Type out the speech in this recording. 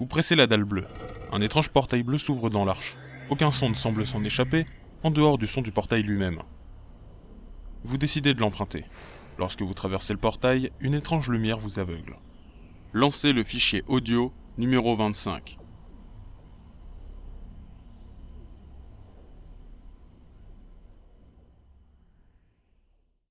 Vous pressez la dalle bleue. Un étrange portail bleu s'ouvre dans l'arche. Aucun son ne semble s'en échapper, en dehors du son du portail lui-même. Vous décidez de l'emprunter. Lorsque vous traversez le portail, une étrange lumière vous aveugle. Lancez le fichier audio numéro 25.